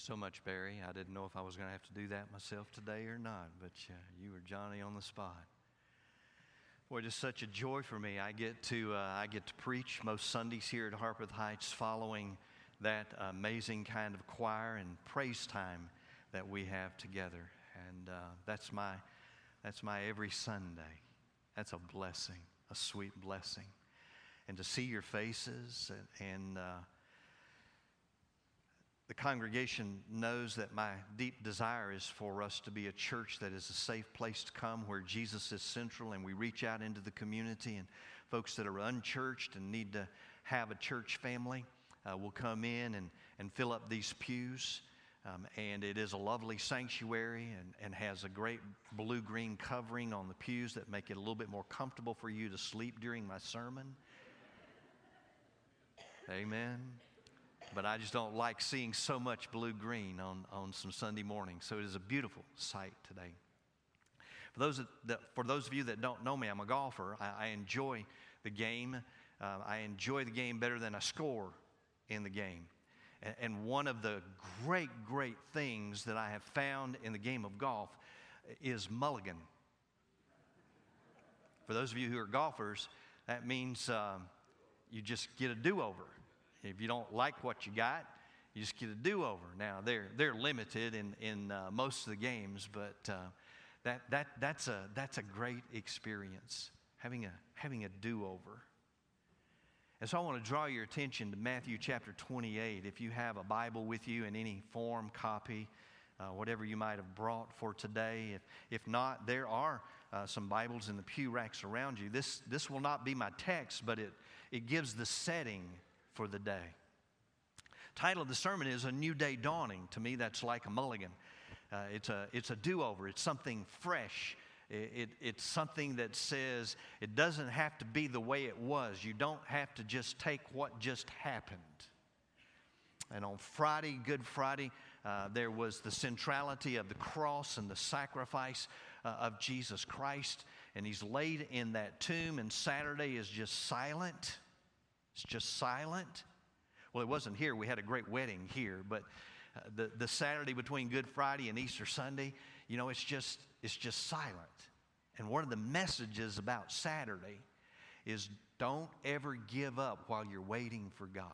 so much, Barry. I didn't know if I was going to have to do that myself today or not, but uh, you were Johnny on the spot. Boy, just such a joy for me. I get to uh, I get to preach most Sundays here at Harpeth Heights, following that amazing kind of choir and praise time that we have together, and uh, that's my that's my every Sunday. That's a blessing, a sweet blessing, and to see your faces and. and uh, the congregation knows that my deep desire is for us to be a church that is a safe place to come where Jesus is central and we reach out into the community and folks that are unchurched and need to have a church family uh, will come in and, and fill up these pews. Um, and it is a lovely sanctuary and, and has a great blue green covering on the pews that make it a little bit more comfortable for you to sleep during my sermon. Amen but I just don't like seeing so much blue green on, on some Sunday morning. So it is a beautiful sight today. For those, that, for those of you that don't know me, I'm a golfer. I, I enjoy the game. Uh, I enjoy the game better than I score in the game. And, and one of the great, great things that I have found in the game of golf is mulligan. For those of you who are golfers, that means um, you just get a do over. If you don't like what you got, you just get a do over. Now, they're, they're limited in, in uh, most of the games, but uh, that, that, that's, a, that's a great experience, having a, having a do over. And so I want to draw your attention to Matthew chapter 28. If you have a Bible with you in any form, copy, uh, whatever you might have brought for today. If, if not, there are uh, some Bibles in the pew racks around you. This, this will not be my text, but it, it gives the setting for the day. Title of the sermon is A New Day Dawning. To me, that's like a mulligan. Uh, it's a, it's a do over, it's something fresh. It, it, it's something that says it doesn't have to be the way it was. You don't have to just take what just happened. And on Friday, Good Friday, uh, there was the centrality of the cross and the sacrifice uh, of Jesus Christ. And he's laid in that tomb, and Saturday is just silent. It's just silent. Well, it wasn't here. We had a great wedding here, but uh, the, the Saturday between Good Friday and Easter Sunday, you know, it's just, it's just silent. And one of the messages about Saturday is don't ever give up while you're waiting for God.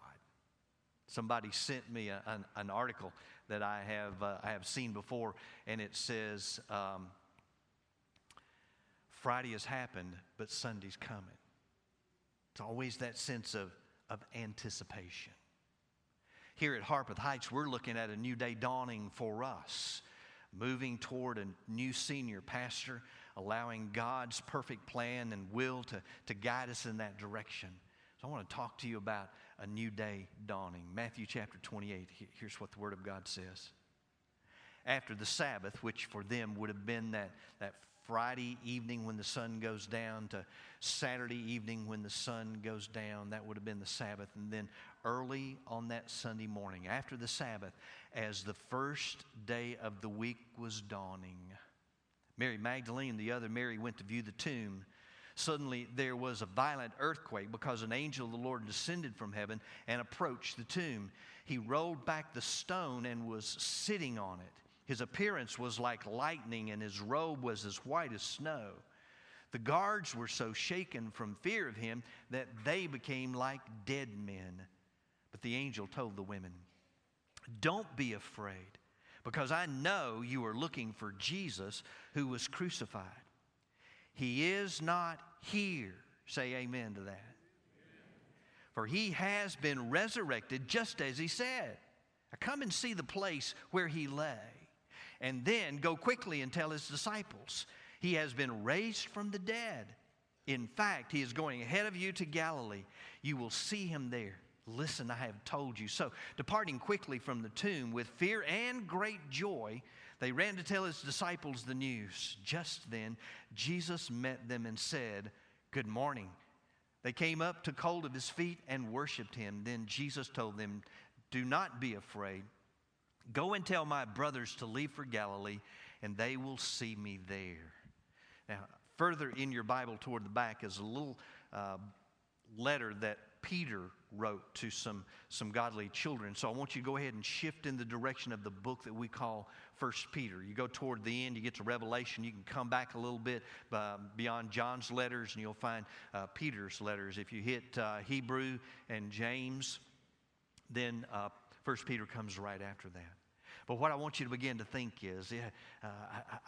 Somebody sent me a, an, an, article that I have, uh, I have seen before, and it says, um, Friday has happened, but Sunday's coming. It's always that sense of, of anticipation. Here at Harpeth Heights, we're looking at a new day dawning for us, moving toward a new senior pastor, allowing God's perfect plan and will to, to guide us in that direction. So I want to talk to you about a new day dawning. Matthew chapter 28, here's what the Word of God says. After the Sabbath, which for them would have been that, that Friday evening when the sun goes down to Saturday evening when the sun goes down. That would have been the Sabbath. And then early on that Sunday morning, after the Sabbath, as the first day of the week was dawning, Mary Magdalene, the other Mary, went to view the tomb. Suddenly there was a violent earthquake because an angel of the Lord descended from heaven and approached the tomb. He rolled back the stone and was sitting on it. His appearance was like lightning, and his robe was as white as snow. The guards were so shaken from fear of him that they became like dead men. But the angel told the women, Don't be afraid, because I know you are looking for Jesus who was crucified. He is not here. Say amen to that. For he has been resurrected just as he said. Now come and see the place where he lay and then go quickly and tell his disciples, He has been raised from the dead. In fact, he is going ahead of you to Galilee. You will see him there. Listen, I have told you. So, departing quickly from the tomb with fear and great joy, they ran to tell his disciples the news. Just then, Jesus met them and said, Good morning. They came up, took hold of his feet, and worshiped him. Then Jesus told them, Do not be afraid. Go and tell my brothers to leave for Galilee, and they will see me there. Now, further in your Bible toward the back is a little uh, letter that Peter wrote to some, some godly children. So I want you to go ahead and shift in the direction of the book that we call First Peter. You go toward the end, you get to Revelation, you can come back a little bit uh, beyond John's letters, and you'll find uh, Peter's letters. If you hit uh, Hebrew and James, then uh, First Peter comes right after that. But what I want you to begin to think is uh,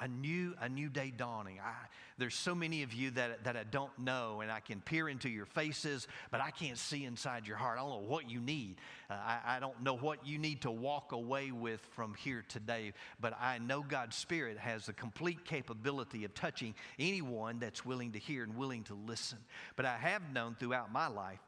a, new, a new day dawning. I, there's so many of you that, that I don't know, and I can peer into your faces, but I can't see inside your heart. I don't know what you need. Uh, I, I don't know what you need to walk away with from here today, but I know God's Spirit has the complete capability of touching anyone that's willing to hear and willing to listen. But I have known throughout my life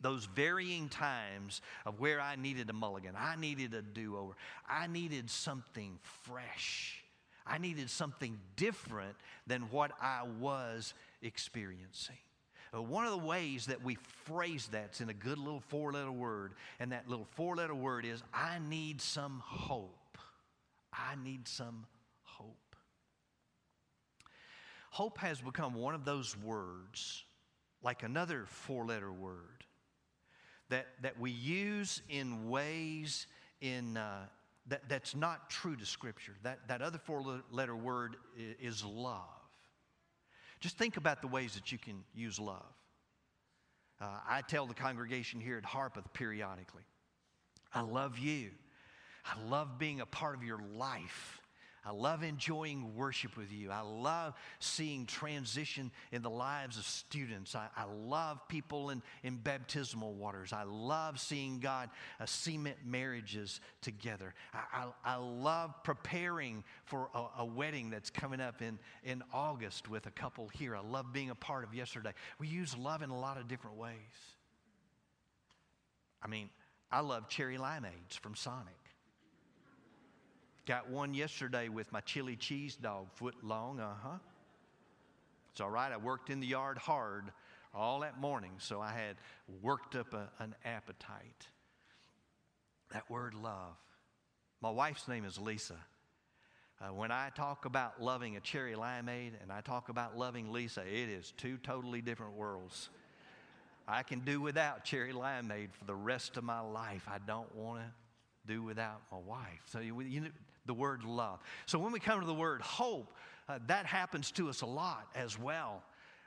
those varying times of where I needed a mulligan, I needed a do over, I needed something fresh, I needed something different than what I was experiencing. Uh, one of the ways that we phrase that's in a good little four letter word, and that little four letter word is I need some hope. I need some hope. Hope has become one of those words, like another four letter word, that, that we use in ways in, uh, that, that's not true to Scripture. That, that other four letter word is love. Just think about the ways that you can use love. Uh, I tell the congregation here at Harpeth periodically, I love you. I love being a part of your life. I love enjoying worship with you. I love seeing transition in the lives of students. I, I love people in, in baptismal waters. I love seeing God uh, cement marriages together. I, I, I love preparing for a, a, wedding that's coming up in, in August with a couple here. I love being a part of yesterday. We use love in a lot of different ways. I mean, I love cherry limeades from Sonic. Got one yesterday with my chili cheese dog, foot long, uh huh. It's all right. I worked in the yard hard all that morning, so I had worked up a, an appetite. That word love. My wife's name is Lisa. Uh, when I talk about loving a cherry limeade and I talk about loving Lisa, it is two totally different worlds. I can do without cherry limeade for the rest of my life. I don't want to do without my wife. So you, you, the word love. So when we come to the word hope, uh, that happens to us a lot as well.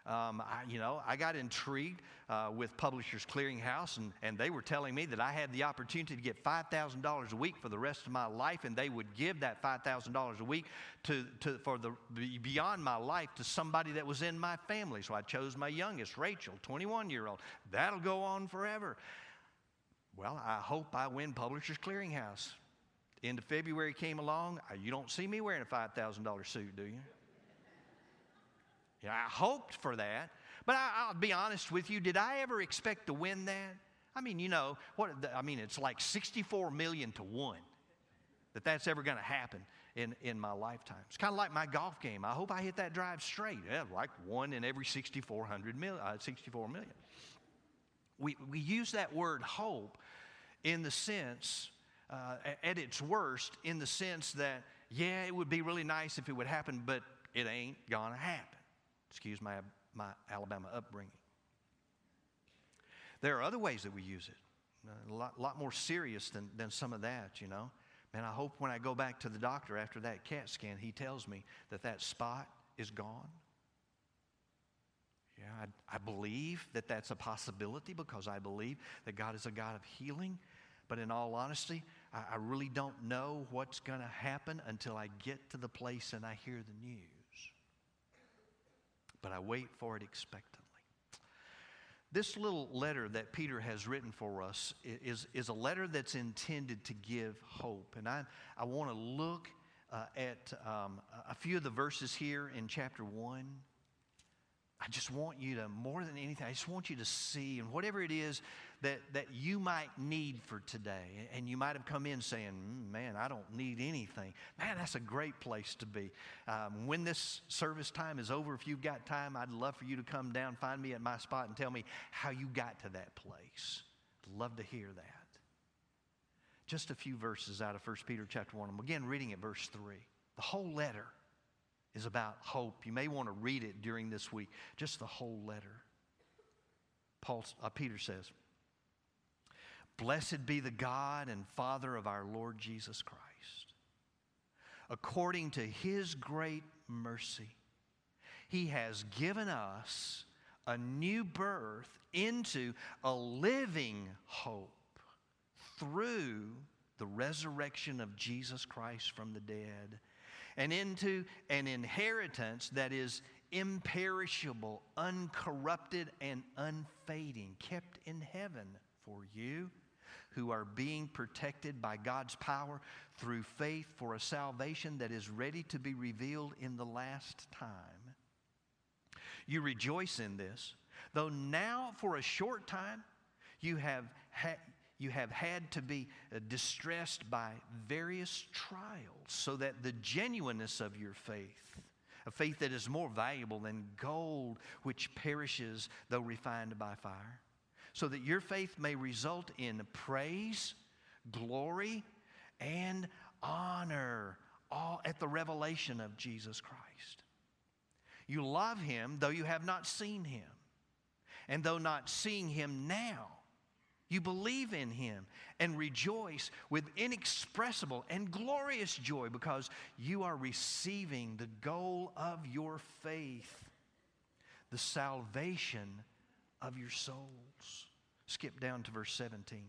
Um, I, you know, I got intrigued uh, with Publishers Clearinghouse, and, and they were telling me that I had the opportunity to get $5,000 a week for the rest of my life, and they would give that $5,000 a week to, to, for the beyond my life to somebody that was in my family. So I chose my youngest, Rachel, 21 year old. That'll go on forever. Well, I hope I win Publishers Clearinghouse. End of February came along. Uh, you don't see me wearing a $5,000 suit, do you? Yeah, I hoped for that. But I, will be honest with you, did I ever expect to win that? I mean, you know, what I mean, it's like 64 million to one that that's ever going to happen in, in my lifetime. It's kind of like my golf game. I hope I hit that drive straight. Yeah, like one in every 6,400 million, uh, 64 million. We, we use that word hope in the sense uh, at its worst in the sense that, yeah, it would be really nice if it would happen, but it ain't gonna happen. Excuse my, my Alabama upbringing. There are other ways that we use it, a lot, lot more serious than, than some of that, you know. Man, I hope when I go back to the doctor after that CAT scan, he tells me that that spot is gone. Yeah, I, I believe that that's a possibility because I believe that God is a God of healing. But in all honesty, I, I really don't know what's going to happen until I get to the place and I hear the news. But I wait for it expectantly. This little letter that Peter has written for us is, is a letter that's intended to give hope. And I, I want to look uh, at um, a few of the verses here in chapter 1 I just want you to, more than anything, I just want you to see, and whatever it is that, that you might need for today, and you might have come in saying, mm, Man, I don't need anything. Man, that's a great place to be. Um, when this service time is over, if you've got time, I'd love for you to come down, find me at my spot, and tell me how you got to that place. I'd love to hear that. Just a few verses out of 1 Peter chapter 1. I'm again reading at verse 3. The whole letter is about hope. You may want to read it during this week, just the whole letter. Paul, uh, Peter says, Blessed be the God and Father of our Lord Jesus Christ. According to his great mercy, he has given us a new birth into a living hope through the resurrection of Jesus Christ from the dead and into an inheritance that is imperishable, uncorrupted, and unfading, kept in heaven for you who are being protected by God's power through faith for a salvation that is ready to be revealed in the last time. You rejoice in this, though now for a short time you have, ha- you have had to be uh, distressed by various trials, so that the genuineness of your faith, a faith that is more valuable than gold which perishes though refined by fire, so that your faith may result in praise, glory, and honor all at the revelation of Jesus Christ. You love him though you have not seen him. And though not seeing him now, you believe in him and rejoice with inexpressible and glorious joy because you are receiving the goal of your faith, the salvation of your souls. Skip down to verse 17.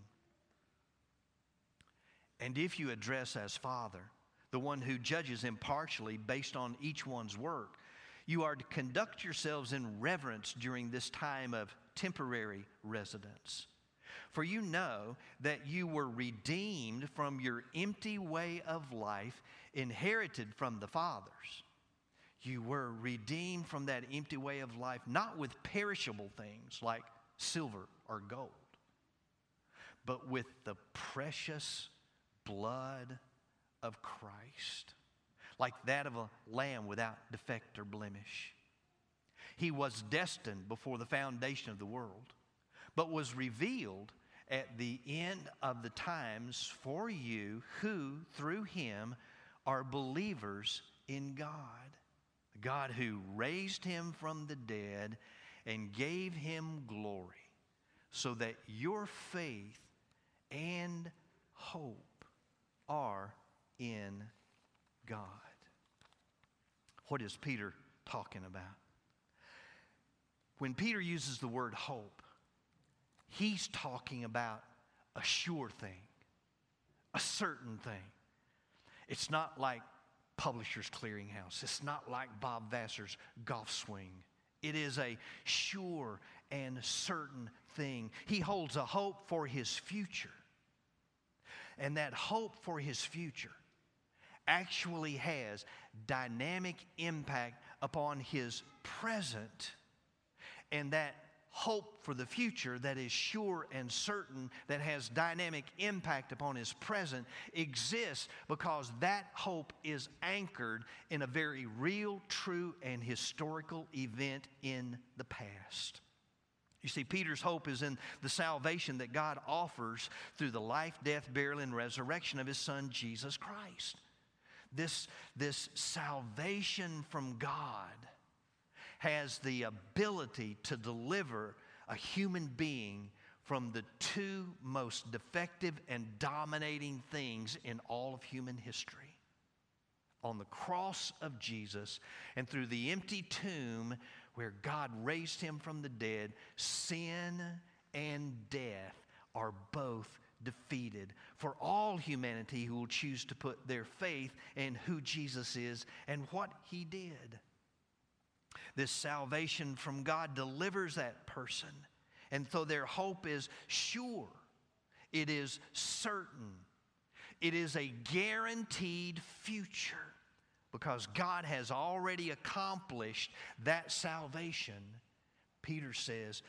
And if you address as Father, the one who judges impartially based on each one's work, you are to conduct yourselves in reverence during this time of temporary residence. For you know that you were redeemed from your empty way of life inherited from the fathers. You were redeemed from that empty way of life, not with perishable things like silver or gold, but with the precious blood of Christ like that of a lamb without defect or blemish. He was destined before the foundation of the world, but was revealed at the end of the times for you who, through him, are believers in God. God who raised him from the dead and gave him glory, so that your faith and hope are in God. What is Peter talking about? When Peter uses the word hope, he's talking about a sure thing, a certain thing. It's not like Publishers Clearinghouse, it's not like Bob Vassar's golf swing. It is a sure and certain thing. He holds a hope for his future. And that hope for his future actually has dynamic impact upon his present and that hope for the future that is sure and certain that has dynamic impact upon his present exists because that hope is anchored in a very real true and historical event in the past. You see, Peter's hope is in the salvation that God offers through the life, death, burial, and resurrection of his son, Jesus Christ. This, this salvation from God has the ability to deliver a human being from the two most defective and dominating things in all of human history. On the cross of Jesus and through the empty tomb where God raised him from the dead, sin and death are both defeated for all humanity who will choose to put their faith in who Jesus is and what he did. This salvation from God delivers that person. And so their hope is sure, it is certain, it is a guaranteed future because God has already accomplished that salvation, Peter says,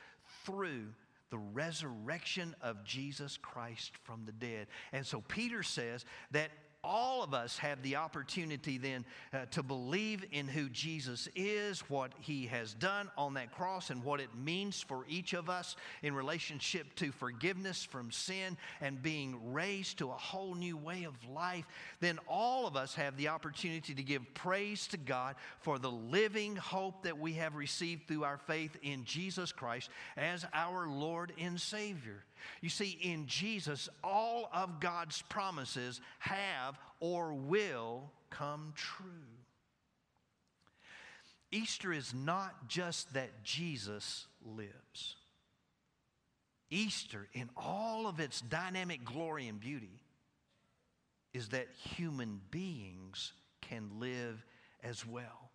through the resurrection of Jesus Christ from the dead. And so Peter says that all of us have the opportunity then uh, to believe in who Jesus is, what he has done on that cross, and what it means for each of us in relationship to forgiveness from sin and being raised to a whole new way of life, then all of us have the opportunity to give praise to God for the living hope that we have received through our faith in Jesus Christ as our Lord and Savior. You see, in Jesus, all of God's promises have or will come true. Easter is not just that Jesus lives. Easter, in all of its dynamic glory and beauty, is that human beings can live as well.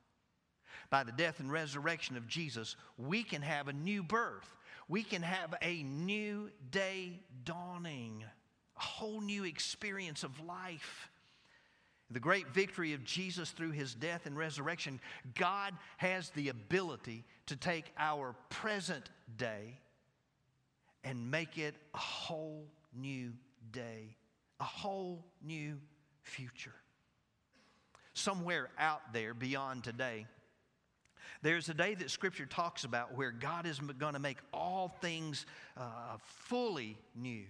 By the death and resurrection of Jesus, we can have a new birth. We can have a new day dawning, a whole new experience of life. The great victory of Jesus through his death and resurrection, God has the ability to take our present day and make it a whole new day, a whole new future. Somewhere out there beyond today, there's a day that Scripture talks about where God is going to make all things uh, fully new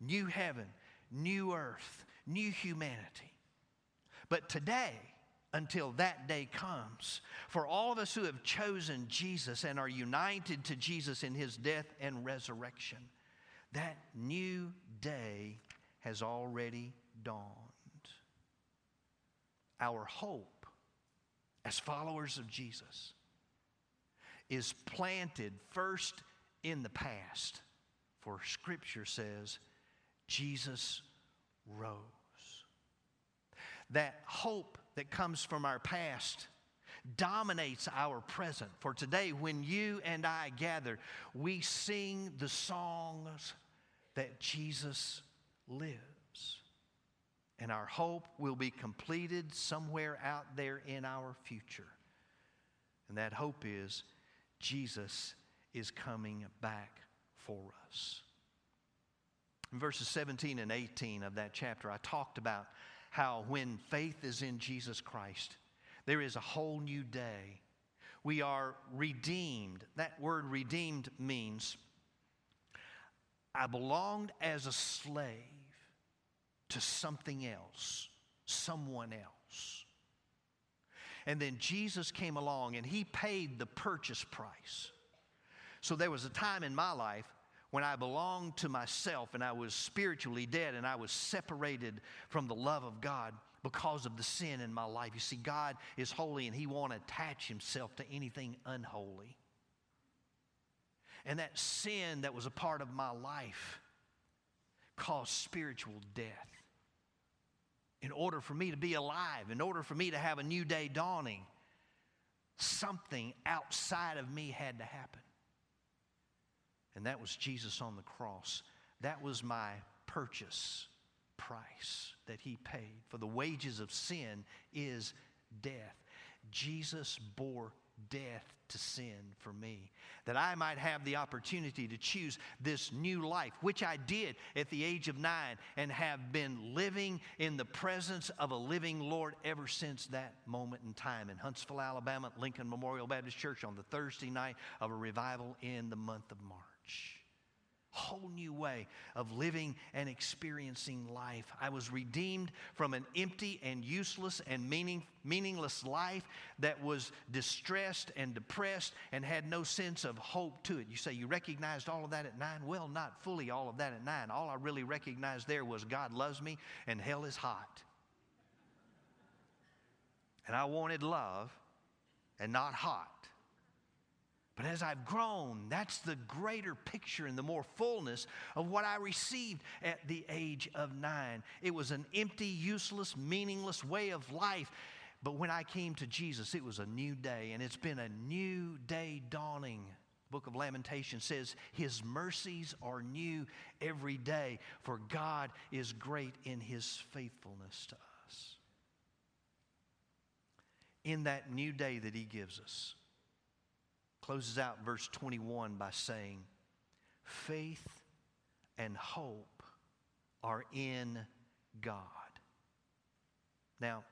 new heaven, new earth, new humanity. But today, until that day comes, for all of us who have chosen Jesus and are united to Jesus in his death and resurrection, that new day has already dawned. Our hope as followers of Jesus is planted first in the past, for Scripture says Jesus rose. That hope that comes from our past dominates our present. For today, when you and I gather, we sing the songs that Jesus lives. And our hope will be completed somewhere out there in our future. And that hope is Jesus is coming back for us. In verses 17 and 18 of that chapter, I talked about how when faith is in Jesus Christ, there is a whole new day. We are redeemed. That word redeemed means I belonged as a slave to something else, someone else. And then Jesus came along and he paid the purchase price. So there was a time in my life when I belonged to myself and I was spiritually dead and I was separated from the love of God because of the sin in my life. You see, God is holy and He won't attach Himself to anything unholy. And that sin that was a part of my life caused spiritual death in order for me to be alive, in order for me to have a new day dawning, something outside of me had to happen. And that was Jesus on the cross. That was my purchase price that he paid. For the wages of sin is death. Jesus bore death to sin for me, that I might have the opportunity to choose this new life, which I did at the age of nine and have been living in the presence of a living Lord ever since that moment in time in Huntsville, Alabama, Lincoln Memorial Baptist Church on the Thursday night of a revival in the month of March whole new way of living and experiencing life. I was redeemed from an empty and useless and meaning, meaningless life that was distressed and depressed and had no sense of hope to it. You say you recognized all of that at nine? Well, not fully all of that at nine. All I really recognized there was God loves me and hell is hot. And I wanted love and not hot. But as I've grown, that's the greater picture and the more fullness of what I received at the age of nine. It was an empty, useless, meaningless way of life. But when I came to Jesus, it was a new day, and it's been a new day dawning. Book of Lamentation says, His mercies are new every day, for God is great in His faithfulness to us. In that new day that He gives us, closes out verse 21 by saying, Faith and hope are in God. Now,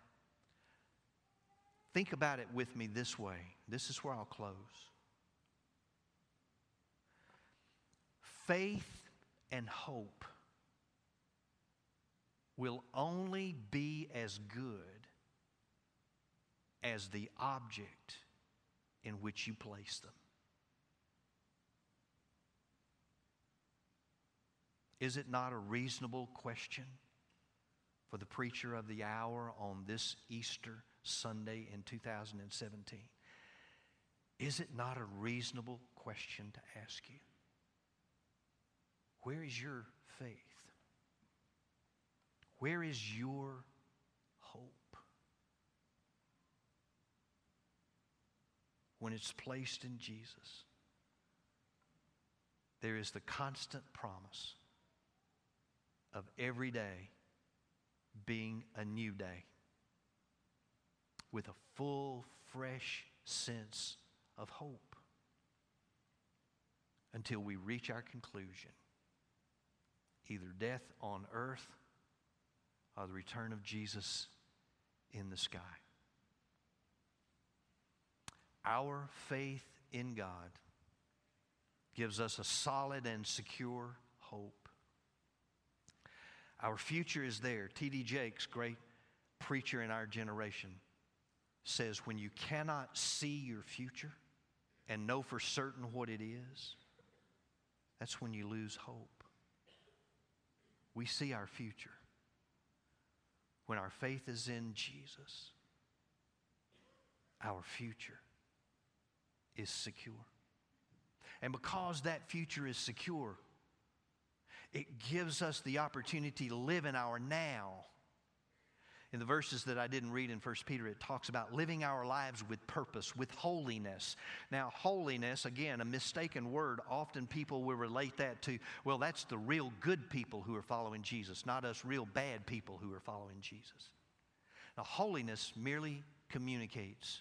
think about it with me this way. This is where I'll close. Faith and hope will only be as good as the object in which you place them. Is it not a reasonable question for the preacher of the hour on this Easter Sunday in 2017? Is it not a reasonable question to ask you? Where is your faith? Where is your hope? When it's placed in Jesus, there is the constant promise of every day being a new day with a full, fresh sense of hope until we reach our conclusion either death on earth or the return of Jesus in the sky. Our faith in God gives us a solid and secure hope. Our future is there. T.D. Jakes, great preacher in our generation, says when you cannot see your future and know for certain what it is, that's when you lose hope. We see our future when our faith is in Jesus. Our future is secure. And because that future is secure, it gives us the opportunity to live in our now in the verses that I didn't read in 1 Peter, it talks about living our lives with purpose, with holiness. Now, holiness, again, a mistaken word. Often people will relate that to, well, that's the real good people who are following Jesus, not us real bad people who are following Jesus. Now, holiness merely communicates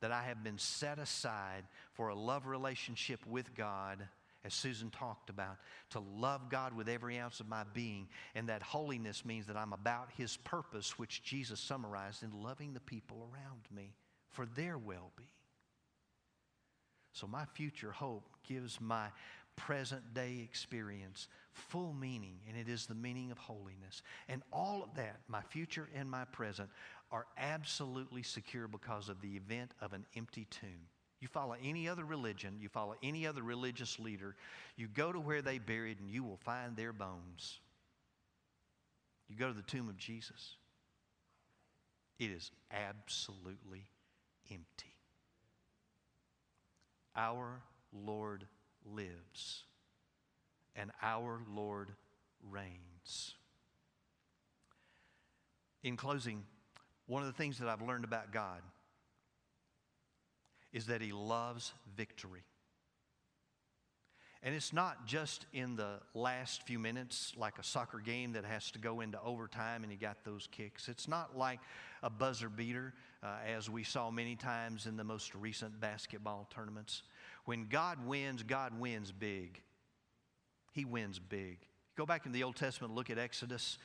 that I have been set aside for a love relationship with God as Susan talked about, to love God with every ounce of my being. And that holiness means that I'm about His purpose, which Jesus summarized in loving the people around me for their well being. So, my future hope gives my present day experience full meaning, and it is the meaning of holiness. And all of that, my future and my present, are absolutely secure because of the event of an empty tomb. You follow any other religion, you follow any other religious leader, you go to where they buried and you will find their bones. You go to the tomb of Jesus, it is absolutely empty. Our Lord lives, and our Lord reigns. In closing, one of the things that I've learned about God is that He loves victory. And it's not just in the last few minutes, like a soccer game that has to go into overtime and you got those kicks. It's not like a buzzer beater, uh, as we saw many times in the most recent basketball tournaments. When God wins, God wins big. He wins big. Go back in the Old Testament, look at Exodus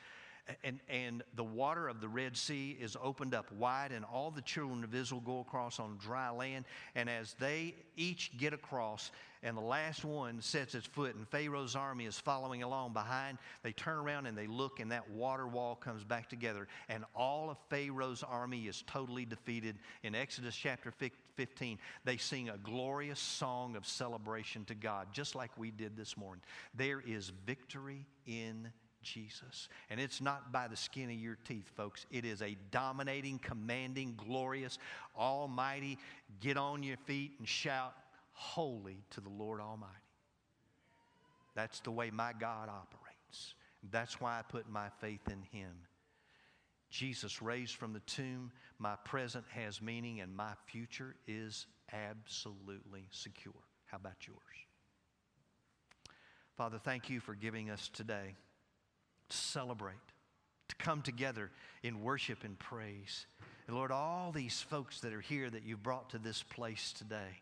and, and the water of the Red Sea is opened up wide, and all the children of Israel go across on dry land. And as they each get across, and the last one sets its foot, and Pharaoh's army is following along behind, they turn around and they look, and that water wall comes back together, and all of Pharaoh's army is totally defeated. In Exodus chapter 15, they sing a glorious song of celebration to God, just like we did this morning. There is victory in Jesus. And it's not by the skin of your teeth, folks. It is a dominating, commanding, glorious, almighty, get on your feet and shout, Holy to the Lord Almighty. That's the way my God operates. That's why I put my faith in Him. Jesus raised from the tomb. My present has meaning, and my future is absolutely secure. How about yours? Father, thank you for giving us today to celebrate, to come together in worship and praise. And Lord, all these folks that are here that you've brought to this place today,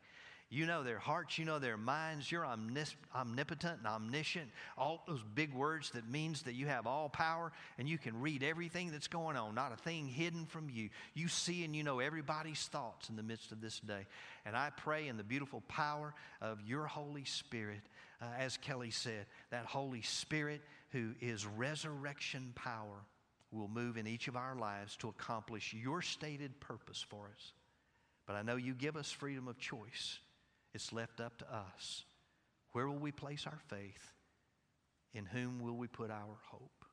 you know their hearts, you know their minds. You're omnipotent and omniscient. All those big words that means that you have all power and you can read everything that's going on, not a thing hidden from you. You see and you know everybody's thoughts in the midst of this day. And I pray in the beautiful power of your Holy Spirit, uh, as Kelly said, that Holy Spirit who is resurrection power, will move in each of our lives to accomplish your stated purpose for us. But I know you give us freedom of choice. It's left up to us. Where will we place our faith? In whom will we put our hope?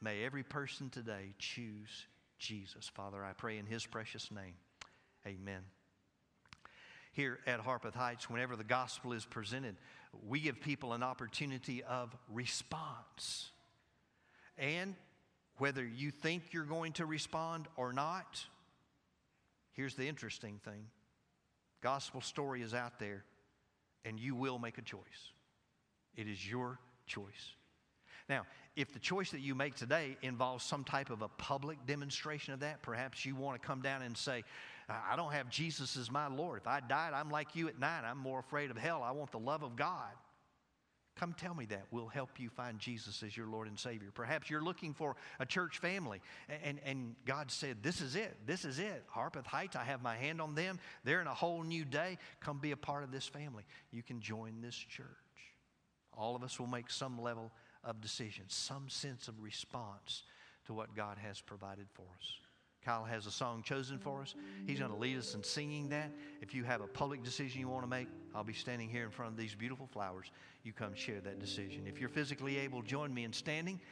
May every person today choose Jesus. Father, I pray in his precious name. Amen. Here at Harpeth Heights, whenever the gospel is presented, we give people an opportunity of response. And whether you think you're going to respond or not, here's the interesting thing gospel story is out there, and you will make a choice. It is your choice. Now, if the choice that you make today involves some type of a public demonstration of that, perhaps you want to come down and say, I don't have Jesus as my Lord. If I died, I'm like you at night. I'm more afraid of hell. I want the love of God. Come tell me that. We'll help you find Jesus as your Lord and Savior. Perhaps you're looking for a church family, and, and God said, This is it. This is it. Harpeth Heights, I have my hand on them. They're in a whole new day. Come be a part of this family. You can join this church. All of us will make some level of decision, some sense of response to what God has provided for us. Kyle has a song chosen for us. He's going to lead us in singing that. If you have a public decision you want to make, I'll be standing here in front of these beautiful flowers. You come share that decision. If you're physically able, join me in standing.